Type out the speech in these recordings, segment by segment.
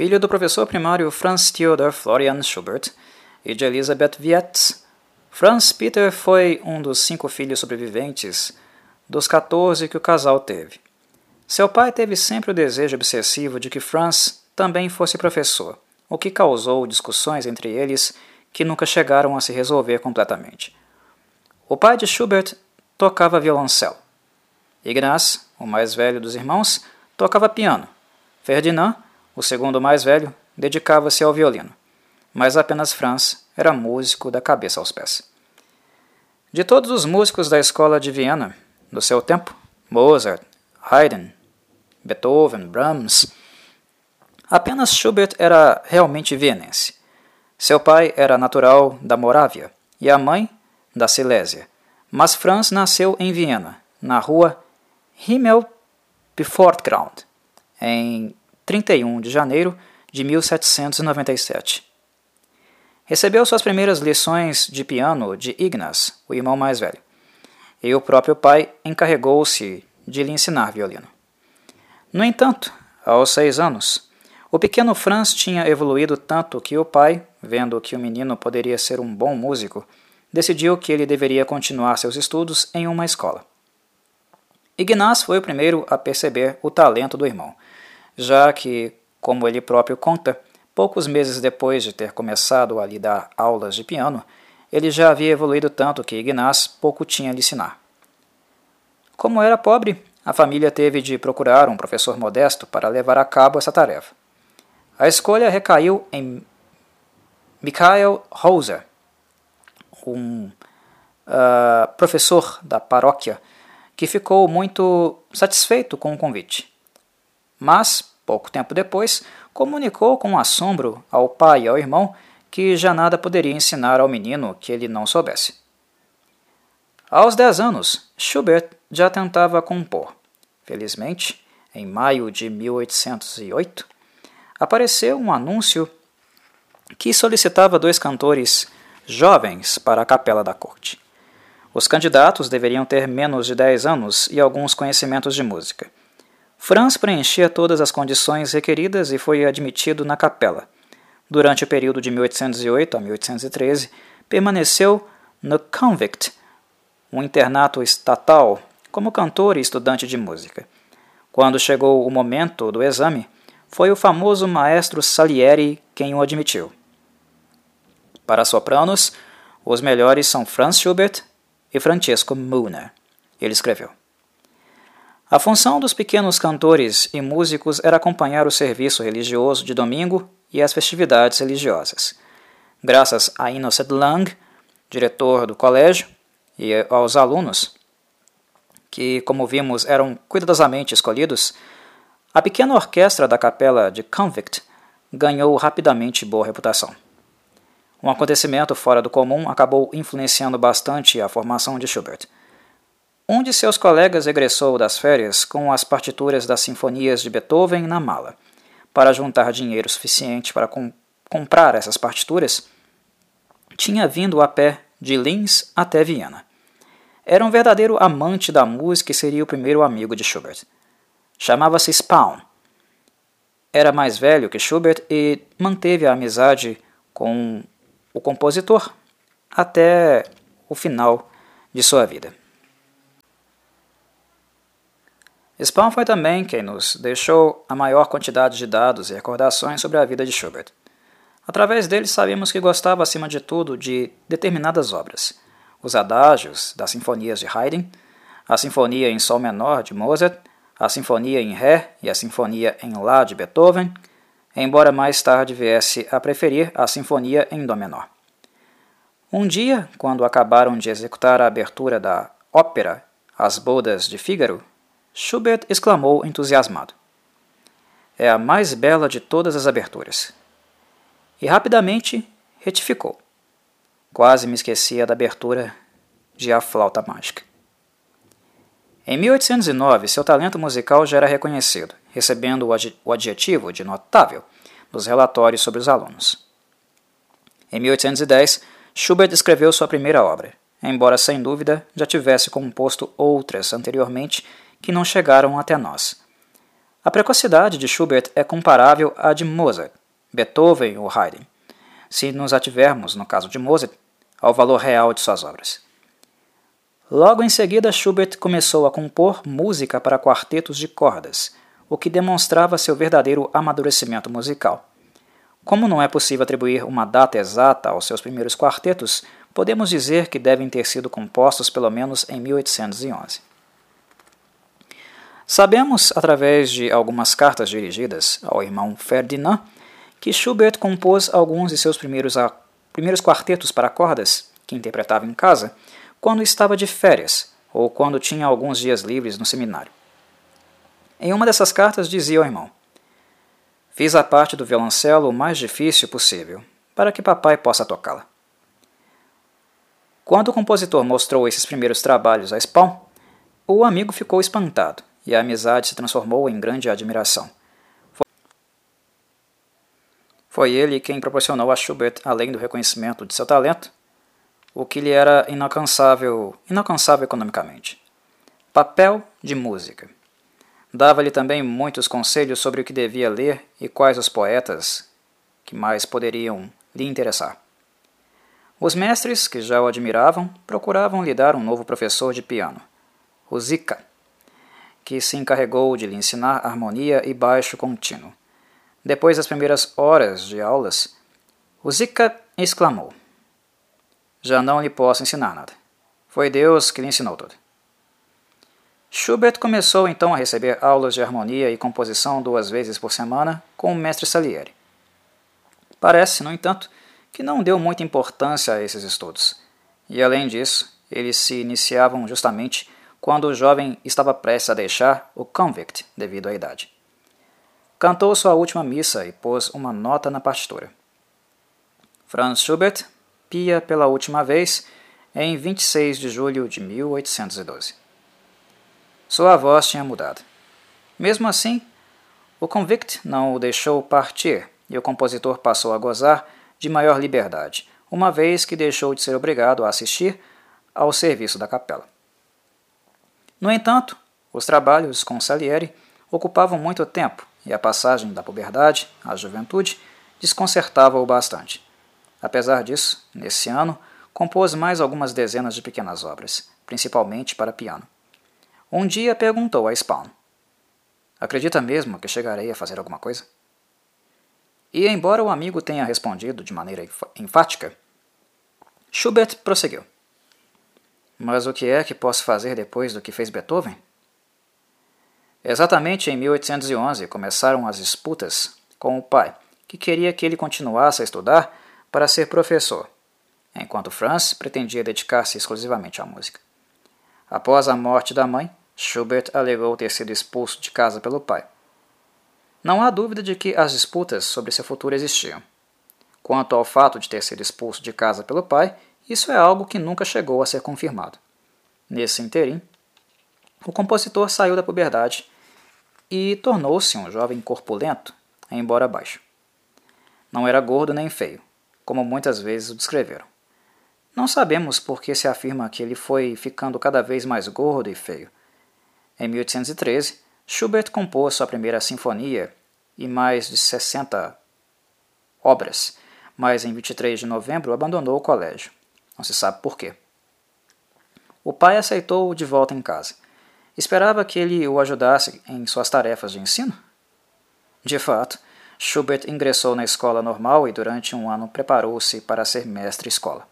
Filho do professor primário Franz Theodor Florian Schubert e de Elisabeth Wietz, Franz Peter foi um dos cinco filhos sobreviventes dos 14 que o casal teve. Seu pai teve sempre o desejo obsessivo de que Franz também fosse professor, o que causou discussões entre eles que nunca chegaram a se resolver completamente. O pai de Schubert tocava violoncelo. Ignaz, o mais velho dos irmãos, tocava piano. Ferdinand, o segundo mais velho, dedicava-se ao violino. Mas apenas Franz era músico da cabeça aos pés. De todos os músicos da escola de Viena, no seu tempo, Mozart, Haydn, Beethoven, Brahms, apenas Schubert era realmente vienense. Seu pai era natural da Morávia e a mãe da Silésia, mas Franz nasceu em Viena, na rua Himmelpfortgrund, em 31 de janeiro de 1797. Recebeu suas primeiras lições de piano de Ignaz, o irmão mais velho, e o próprio pai encarregou-se de lhe ensinar violino. No entanto, aos seis anos, o pequeno Franz tinha evoluído tanto que o pai, vendo que o menino poderia ser um bom músico, decidiu que ele deveria continuar seus estudos em uma escola. Ignaz foi o primeiro a perceber o talento do irmão, já que, como ele próprio conta, poucos meses depois de ter começado a lhe dar aulas de piano, ele já havia evoluído tanto que Ignaz pouco tinha a lhe ensinar. Como era pobre, a família teve de procurar um professor modesto para levar a cabo essa tarefa. A escolha recaiu em Mikhail Hauser, um uh, professor da paróquia que ficou muito satisfeito com o convite. Mas, pouco tempo depois, comunicou com assombro ao pai e ao irmão que já nada poderia ensinar ao menino que ele não soubesse. Aos dez anos, Schubert já tentava compor. Felizmente, em maio de 1808, apareceu um anúncio que solicitava dois cantores jovens para a capela da corte. Os candidatos deveriam ter menos de 10 anos e alguns conhecimentos de música. Franz preenchia todas as condições requeridas e foi admitido na capela. Durante o período de 1808 a 1813, permaneceu no Convict, um internato estatal, como cantor e estudante de música. Quando chegou o momento do exame, foi o famoso maestro Salieri quem o admitiu. Para sopranos, os melhores são Franz Schubert e Francesco Muner. Ele escreveu. A função dos pequenos cantores e músicos era acompanhar o serviço religioso de domingo e as festividades religiosas. Graças a Innocent Lang, diretor do colégio, e aos alunos, que, como vimos, eram cuidadosamente escolhidos, a pequena orquestra da capela de Convict ganhou rapidamente boa reputação. Um acontecimento fora do comum acabou influenciando bastante a formação de Schubert. Um de seus colegas regressou das férias com as partituras das sinfonias de Beethoven na mala. Para juntar dinheiro suficiente para com comprar essas partituras, tinha vindo a pé de Linz até Viena. Era um verdadeiro amante da música e seria o primeiro amigo de Schubert. Chamava-se Spawn. Era mais velho que Schubert e manteve a amizade com o compositor até o final de sua vida. Spawn foi também quem nos deixou a maior quantidade de dados e recordações sobre a vida de Schubert. Através dele sabemos que gostava acima de tudo de determinadas obras, os adágios das sinfonias de Haydn, a sinfonia em sol menor de Mozart a Sinfonia em Ré e a Sinfonia em Lá de Beethoven, embora mais tarde viesse a preferir a Sinfonia em Dó menor. Um dia, quando acabaram de executar a abertura da ópera As Bodas de Fígaro, Schubert exclamou entusiasmado: É a mais bela de todas as aberturas. E rapidamente retificou: Quase me esquecia da abertura de A Flauta Mágica. Em 1809, seu talento musical já era reconhecido, recebendo o adjetivo de notável nos relatórios sobre os alunos. Em 1810, Schubert escreveu sua primeira obra, embora sem dúvida já tivesse composto outras anteriormente que não chegaram até nós. A precocidade de Schubert é comparável à de Mozart, Beethoven ou Haydn, se nos ativermos, no caso de Mozart, ao valor real de suas obras. Logo em seguida, Schubert começou a compor música para quartetos de cordas, o que demonstrava seu verdadeiro amadurecimento musical. Como não é possível atribuir uma data exata aos seus primeiros quartetos, podemos dizer que devem ter sido compostos pelo menos em 1811. Sabemos, através de algumas cartas dirigidas ao irmão Ferdinand, que Schubert compôs alguns de seus primeiros, primeiros quartetos para cordas, que interpretava em casa, quando estava de férias ou quando tinha alguns dias livres no seminário. Em uma dessas cartas dizia ao irmão: Fiz a parte do violoncelo o mais difícil possível, para que papai possa tocá-la. Quando o compositor mostrou esses primeiros trabalhos a Spawn, o amigo ficou espantado e a amizade se transformou em grande admiração. Foi ele quem proporcionou a Schubert, além do reconhecimento de seu talento, o que lhe era inalcançável, inalcançável economicamente. Papel de música. Dava-lhe também muitos conselhos sobre o que devia ler e quais os poetas que mais poderiam lhe interessar. Os mestres, que já o admiravam, procuravam lhe dar um novo professor de piano, o Zika, que se encarregou de lhe ensinar harmonia e baixo contínuo. Depois das primeiras horas de aulas, o Zika exclamou: já não lhe posso ensinar nada. Foi Deus que lhe ensinou tudo. Schubert começou então a receber aulas de harmonia e composição duas vezes por semana com o mestre Salieri. Parece, no entanto, que não deu muita importância a esses estudos, e além disso, eles se iniciavam justamente quando o jovem estava prestes a deixar o convict devido à idade. Cantou sua última missa e pôs uma nota na partitura. Franz Schubert pia pela última vez em 26 de julho de 1812. Sua voz tinha mudado. Mesmo assim, o convict não o deixou partir e o compositor passou a gozar de maior liberdade, uma vez que deixou de ser obrigado a assistir ao serviço da capela. No entanto, os trabalhos com Salieri ocupavam muito tempo e a passagem da puberdade à juventude desconcertava-o bastante. Apesar disso, nesse ano, compôs mais algumas dezenas de pequenas obras, principalmente para piano. Um dia perguntou a Spawn: Acredita mesmo que chegarei a fazer alguma coisa? E, embora o amigo tenha respondido de maneira enfática, Schubert prosseguiu: Mas o que é que posso fazer depois do que fez Beethoven? Exatamente em 1811 começaram as disputas com o pai, que queria que ele continuasse a estudar para ser professor, enquanto Franz pretendia dedicar-se exclusivamente à música. Após a morte da mãe, Schubert alegou ter sido expulso de casa pelo pai. Não há dúvida de que as disputas sobre seu futuro existiam. Quanto ao fato de ter sido expulso de casa pelo pai, isso é algo que nunca chegou a ser confirmado. Nesse interim, o compositor saiu da puberdade e tornou-se um jovem corpulento, embora baixo. Não era gordo nem feio, como muitas vezes o descreveram. Não sabemos por que se afirma que ele foi ficando cada vez mais gordo e feio. Em 1813, Schubert compôs sua primeira sinfonia e mais de 60 obras, mas em 23 de novembro abandonou o colégio. Não se sabe por quê. O pai aceitou-o de volta em casa. Esperava que ele o ajudasse em suas tarefas de ensino? De fato, Schubert ingressou na escola normal e durante um ano preparou-se para ser mestre-escola.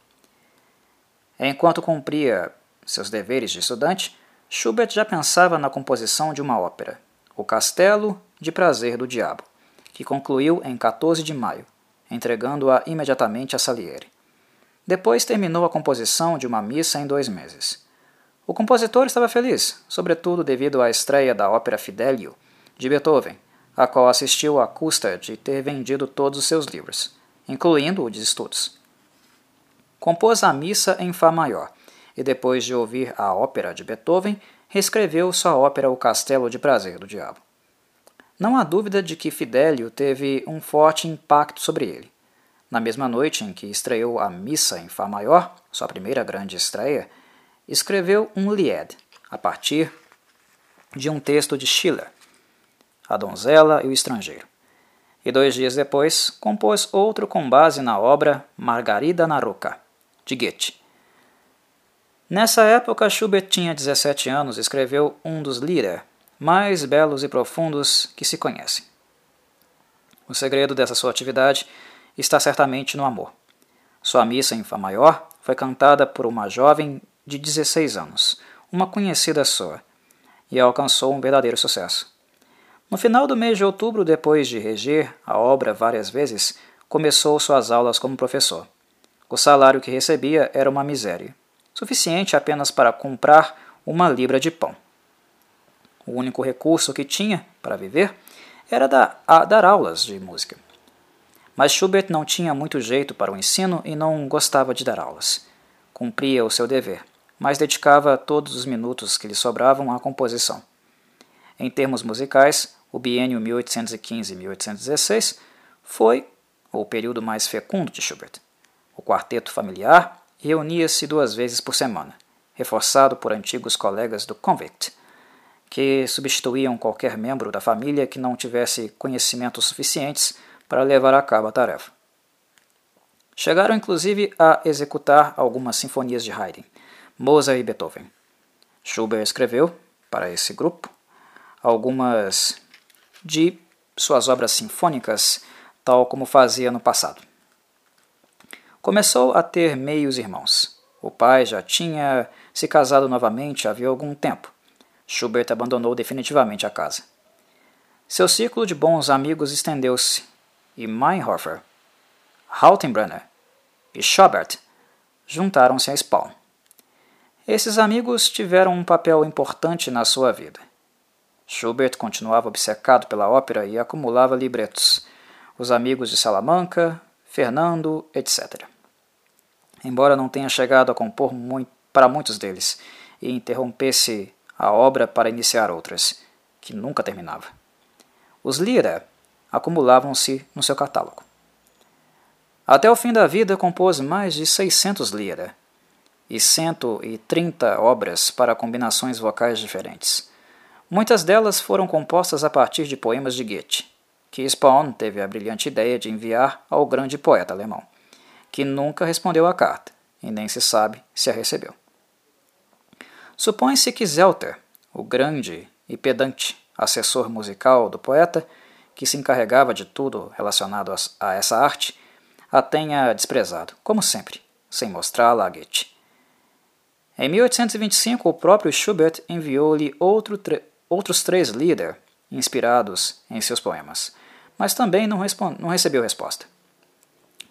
Enquanto cumpria seus deveres de estudante, Schubert já pensava na composição de uma ópera, O Castelo de Prazer do Diabo, que concluiu em 14 de maio, entregando-a imediatamente a Salieri. Depois terminou a composição de uma missa em dois meses. O compositor estava feliz, sobretudo devido à estreia da ópera Fidelio, de Beethoven, a qual assistiu à custa de ter vendido todos os seus livros, incluindo o de estudos. Compôs a missa em Fá maior e, depois de ouvir a ópera de Beethoven, reescreveu sua ópera O Castelo de Prazer do Diabo. Não há dúvida de que Fidelio teve um forte impacto sobre ele. Na mesma noite em que estreou a Missa em Fá maior, sua primeira grande estreia, escreveu um Lied, a partir de um texto de Schiller, A Donzela e o Estrangeiro. E dois dias depois, compôs outro com base na obra Margarida na Roca, de Goethe. Nessa época, Schubert tinha 17 anos e escreveu um dos Lieder mais belos e profundos que se conhecem. O segredo dessa sua atividade está certamente no amor. Sua missa em Fá maior foi cantada por uma jovem de 16 anos, uma conhecida sua, e alcançou um verdadeiro sucesso. No final do mês de outubro, depois de reger a obra várias vezes, começou suas aulas como professor. O salário que recebia era uma miséria, suficiente apenas para comprar uma libra de pão. O único recurso que tinha para viver era dar, dar aulas de música. Mas Schubert não tinha muito jeito para o ensino e não gostava de dar aulas. Cumpria o seu dever mas dedicava todos os minutos que lhe sobravam à composição. Em termos musicais, o biênio 1815-1816 foi o período mais fecundo de Schubert. O quarteto familiar reunia-se duas vezes por semana, reforçado por antigos colegas do Convict, que substituíam qualquer membro da família que não tivesse conhecimentos suficientes para levar a cabo a tarefa. Chegaram inclusive a executar algumas sinfonias de Haydn, Mozart e Beethoven. Schubert escreveu, para esse grupo, algumas de suas obras sinfônicas, tal como fazia no passado. Começou a ter meios irmãos. O pai já tinha se casado novamente havia algum tempo. Schubert abandonou definitivamente a casa. Seu círculo de bons amigos estendeu-se, e Meinhofer, Hautenbrenner e Schubert juntaram-se a Spawn. Esses amigos tiveram um papel importante na sua vida. Schubert continuava obcecado pela ópera e acumulava libretos. Os amigos de Salamanca, Fernando, etc. Embora não tenha chegado a compor muito, para muitos deles e interrompesse a obra para iniciar outras, que nunca terminava. Os Lira acumulavam-se no seu catálogo. Até o fim da vida compôs mais de 600 lira, e 130 obras para combinações vocais diferentes. Muitas delas foram compostas a partir de poemas de Goethe, que Spawn teve a brilhante ideia de enviar ao grande poeta alemão, que nunca respondeu à carta, e nem se sabe se a recebeu. Supõe-se que Zelter, o grande e pedante assessor musical do poeta, que se encarregava de tudo relacionado a essa arte, a tenha desprezado, como sempre, sem mostrá-la a Goethe. Em 1825, o próprio Schubert enviou-lhe outro outros três Lieder inspirados em seus poemas, mas também não, não recebeu resposta.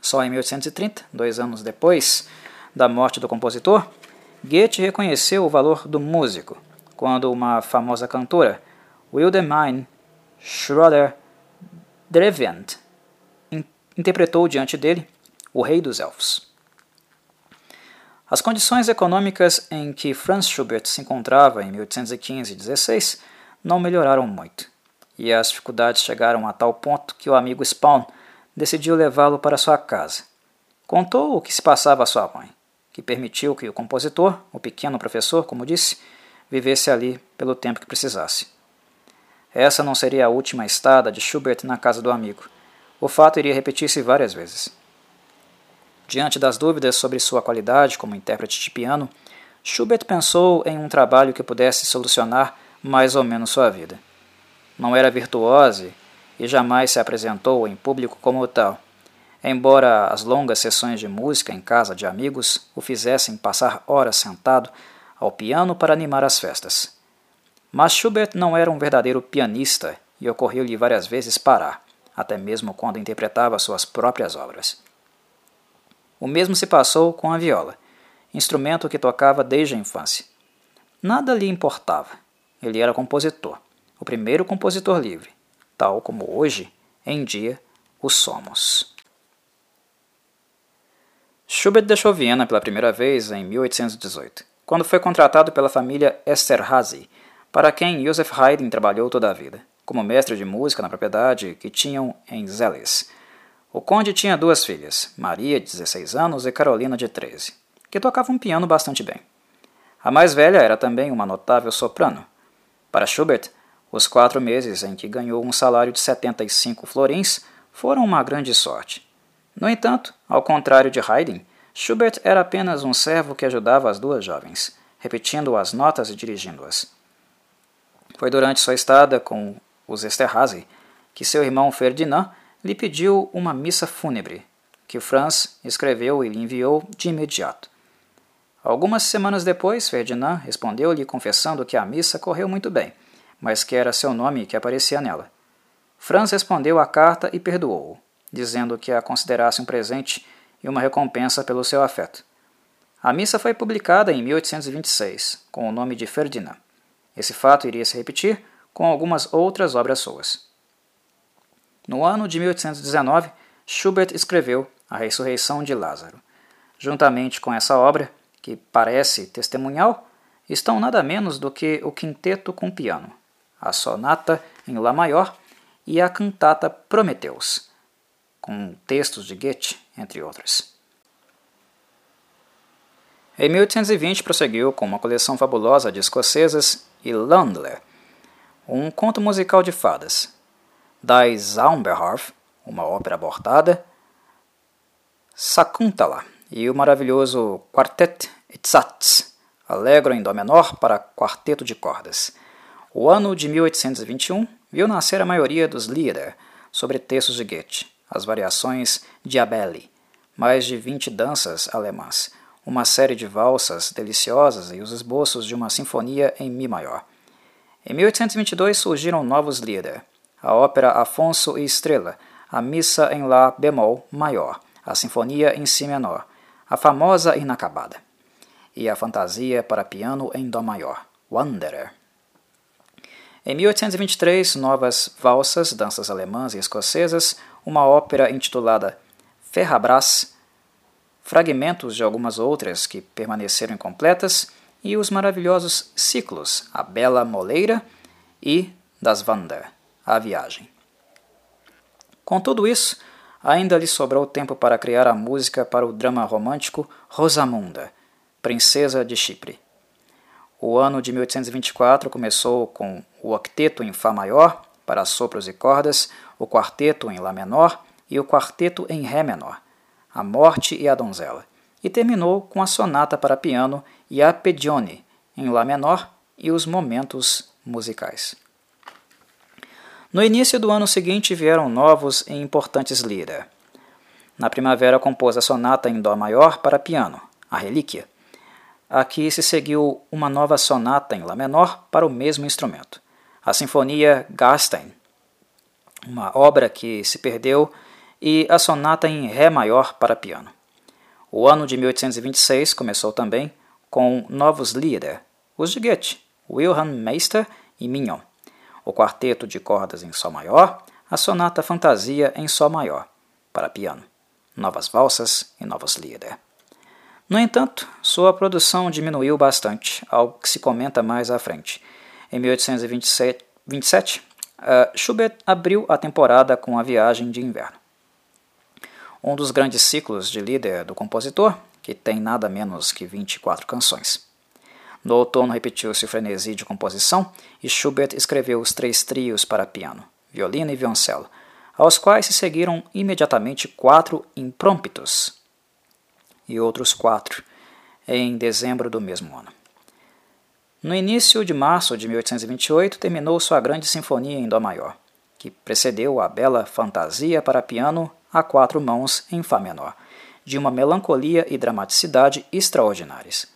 Só em 1830, dois anos depois da morte do compositor, Goethe reconheceu o valor do músico quando uma famosa cantora, Wilhelmine Schroeder Drevent, interpretou diante dele O Rei dos Elfos. As condições econômicas em que Franz Schubert se encontrava em 1815 e 16 não melhoraram muito, e as dificuldades chegaram a tal ponto que o amigo Spawn decidiu levá-lo para sua casa. Contou o que se passava à sua mãe, que permitiu que o compositor, o pequeno professor, como disse, vivesse ali pelo tempo que precisasse. Essa não seria a última estada de Schubert na casa do amigo. O fato iria repetir-se várias vezes. Diante das dúvidas sobre sua qualidade como intérprete de piano, Schubert pensou em um trabalho que pudesse solucionar mais ou menos sua vida. Não era virtuose e jamais se apresentou em público como tal, embora as longas sessões de música em casa de amigos o fizessem passar horas sentado ao piano para animar as festas. Mas Schubert não era um verdadeiro pianista e ocorreu-lhe várias vezes parar, até mesmo quando interpretava suas próprias obras. O mesmo se passou com a viola, instrumento que tocava desde a infância. Nada lhe importava. Ele era compositor, o primeiro compositor livre, tal como hoje, em dia, o somos. Schubert deixou Viena pela primeira vez em 1818, quando foi contratado pela família Esterhazy, para quem Joseph Haydn trabalhou toda a vida, como mestre de música na propriedade que tinham em Zelles, o conde tinha duas filhas, Maria, de 16 anos, e Carolina, de 13, que tocavam piano bastante bem. A mais velha era também uma notável soprano. Para Schubert, Os quatro meses em que ganhou um salário de 75 florins foram uma grande sorte. No entanto, ao contrário de Haydn, Schubert era apenas um servo que ajudava as duas jovens, repetindo as notas e dirigindo-as. Foi durante sua estada com os Esterhazy que seu irmão Ferdinand lhe pediu uma missa fúnebre, que Franz escreveu e lhe enviou de imediato. Algumas semanas depois, Ferdinand respondeu-lhe confessando que a missa correu muito bem, mas que era seu nome que aparecia nela. Franz respondeu à carta e perdoou-o, dizendo que a considerasse um presente e uma recompensa pelo seu afeto. A missa foi publicada em 1826, com o nome de Ferdinand. Esse fato iria se repetir com algumas outras obras suas. No ano de 1819, Schubert escreveu A Ressurreição de Lázaro. Juntamente com essa obra, que parece testemunhal, estão nada menos do que o quinteto com piano, a sonata em Lá maior e a cantata Prometeus, com textos de Goethe, entre outros. Em 1820 prosseguiu com uma coleção fabulosa de escocesas e Landler, um conto musical de fadas, Das Zauberharf, uma ópera abortada, Sakuntala e o maravilhoso Quartet Etzatz, Allegro em Dó menor para quarteto de cordas. O ano de 1821 viu nascer a maioria dos Lieder, sobre textos de Goethe, as variações Diabelli, mais de 20 danças alemãs, uma série de valsas deliciosas e os esboços de uma sinfonia em Mi maior. Em 1822 surgiram novos Lieder, a ópera Afonso e Estrela, a missa em Lá bemol maior, a sinfonia em Si menor, a famosa Inacabada e a Fantasia para piano em Dó maior, Wanderer. Em 1823, novas valsas, danças alemãs e escocesas, uma ópera intitulada Ferrabras, fragmentos de algumas outras que permaneceram incompletas e os maravilhosos ciclos A Bela Moleira e Das Wander, A Viagem. Com tudo isso, ainda lhe sobrou tempo para criar a música para o drama romântico Rosamunda, princesa de Chipre. O ano de 1824 começou com o octeto em Fá maior, para sopros e cordas, o quarteto em Lá menor e o quarteto em Ré menor, a morte e a donzela, e terminou com a sonata para piano e a pedione em Lá menor e os momentos musicais. No início do ano seguinte vieram novos e importantes lira. Na primavera compôs a sonata em Dó maior para piano, a Relíquia, Aqui se seguiu uma nova sonata em Lá menor para o mesmo instrumento, a Sinfonia Gastein, uma obra que se perdeu, e a sonata em Ré maior para piano. O ano de 1826 começou também com novos Lieder, os de Goethe, Wilhelm Meister e Mignon, o quarteto de cordas em Sol maior, a sonata Fantasia em Sol maior, para piano, novas valsas e novos Lieder. No entanto, sua produção diminuiu bastante, algo que se comenta mais à frente. Em 1827, uh, Schubert abriu a temporada com a Viagem de Inverno. Um dos grandes ciclos de líder do compositor, que tem nada menos que 24 canções. No outono repetiu-se o frenesi de composição e Schubert escreveu os três trios para piano, violino e violoncelo, aos quais se seguiram imediatamente quatro impromptus, e outros quatro em dezembro do mesmo ano. No início de março de 1828, terminou sua grande sinfonia em Dó maior, que precedeu a bela Fantasia para piano a quatro mãos em Fá menor, de uma melancolia e dramaticidade extraordinárias.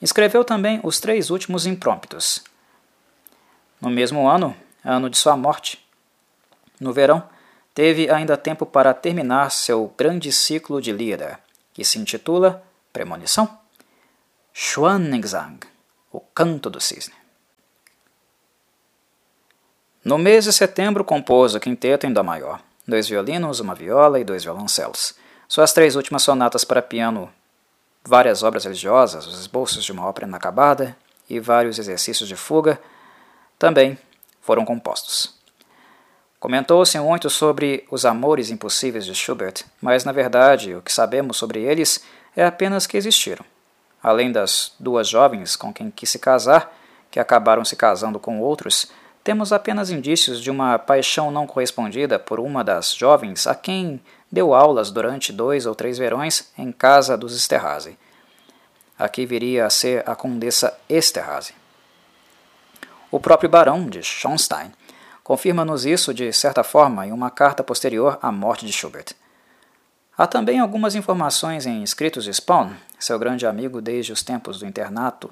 Escreveu também os três últimos impromptus. No mesmo ano, ano de sua morte, no verão, teve ainda tempo para terminar seu grande ciclo de Lieder, que se intitula Premonição Xuanzang, o Canto do Cisne. No mês de setembro compôs o quinteto em Dó maior, dois violinos, uma viola e dois violoncelos. Suas três últimas sonatas para piano, várias obras religiosas, os esboços de uma ópera inacabada e vários exercícios de fuga também foram compostos. Comentou-se muito sobre os amores impossíveis de Schubert, mas na verdade o que sabemos sobre eles é apenas que existiram. Além das duas jovens com quem quis se casar, que acabaram se casando com outros, temos apenas indícios de uma paixão não correspondida por uma das jovens a quem deu aulas durante dois ou três verões em casa dos Esterhazy. Aqui viria a ser a condessa Esterhazy. O próprio barão de Schonstein confirma-nos isso de certa forma em uma carta posterior à morte de Schubert. Há também algumas informações em escritos de Spawn, seu grande amigo desde os tempos do internato,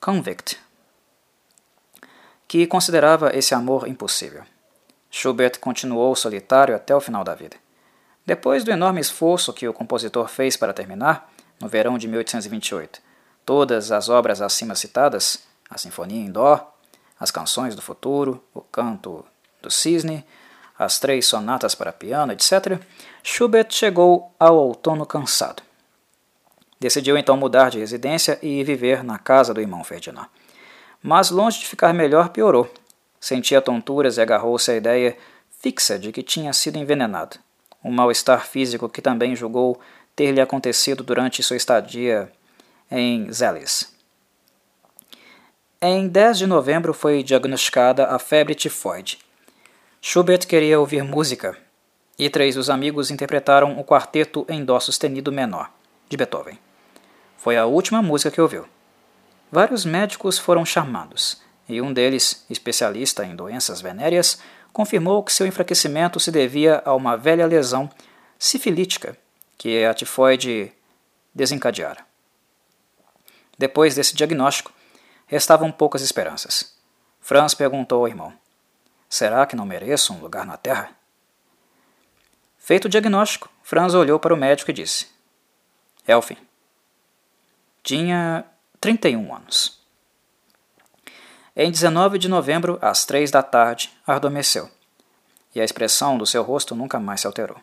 Convict, que considerava esse amor impossível. Schubert continuou solitário até o final da vida. Depois do enorme esforço que o compositor fez para terminar, no verão de 1828, todas as obras acima citadas, a Sinfonia em Dó, as Canções do Futuro, o Canto do Cisne, as três sonatas para piano, etc., Schubert chegou ao outono cansado. Decidiu então mudar de residência e viver na casa do irmão Ferdinand mas longe de ficar melhor, piorou. Sentia tonturas e agarrou-se à ideia fixa de que tinha sido envenenado. Um mal-estar físico que também julgou ter lhe acontecido durante sua estadia em Zelis. Em 10 de novembro foi diagnosticada a febre tifoide. Schubert queria ouvir música e três dos amigos interpretaram o quarteto em dó sustenido menor, de Beethoven. Foi a última música que ouviu. Vários médicos foram chamados, e um deles, especialista em doenças venéreas, confirmou que seu enfraquecimento se devia a uma velha lesão sifilítica que a tifoide desencadeara. Depois desse diagnóstico, restavam poucas esperanças. Franz perguntou ao irmão: Será que não mereço um lugar na Terra? Feito o diagnóstico, Franz olhou para o médico e disse: É o fim. Tinha 31 anos. Em 19 de novembro, às três da tarde, adormeceu, e a expressão do seu rosto nunca mais se alterou,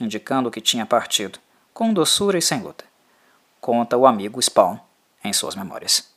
indicando que tinha partido, com doçura e sem luta. Conta o amigo Spawn em suas memórias.